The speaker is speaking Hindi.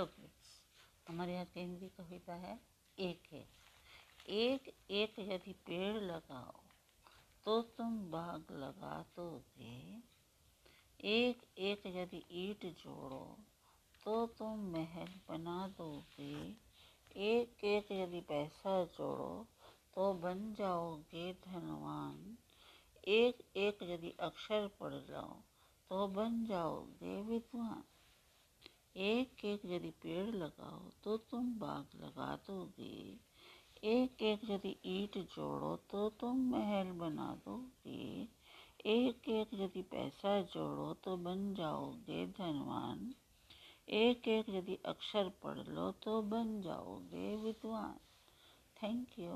हेलो हमारे यहाँ की कविता है। एक एक एक एक यदि पेड़ लगाओ तो तुम बाग लगा दोगे एक एक यदि ईट जोड़ो तो तुम महल बना दोगे। एक एक यदि पैसा जोड़ो तो बन जाओगे धनवान। एक एक यदि अक्षर पढ़ लो तो बन जाओगे विद्वान। एक एक यदि पेड़ लगाओ तो तुम बाग लगा दोगे। एक एक यदि ईट जोड़ो तो तुम महल बना दोगे। एक एक यदि पैसा जोड़ो तो बन जाओगे धनवान। एक एक यदि अक्षर पढ़ लो तो बन जाओगे विद्वान। Thank you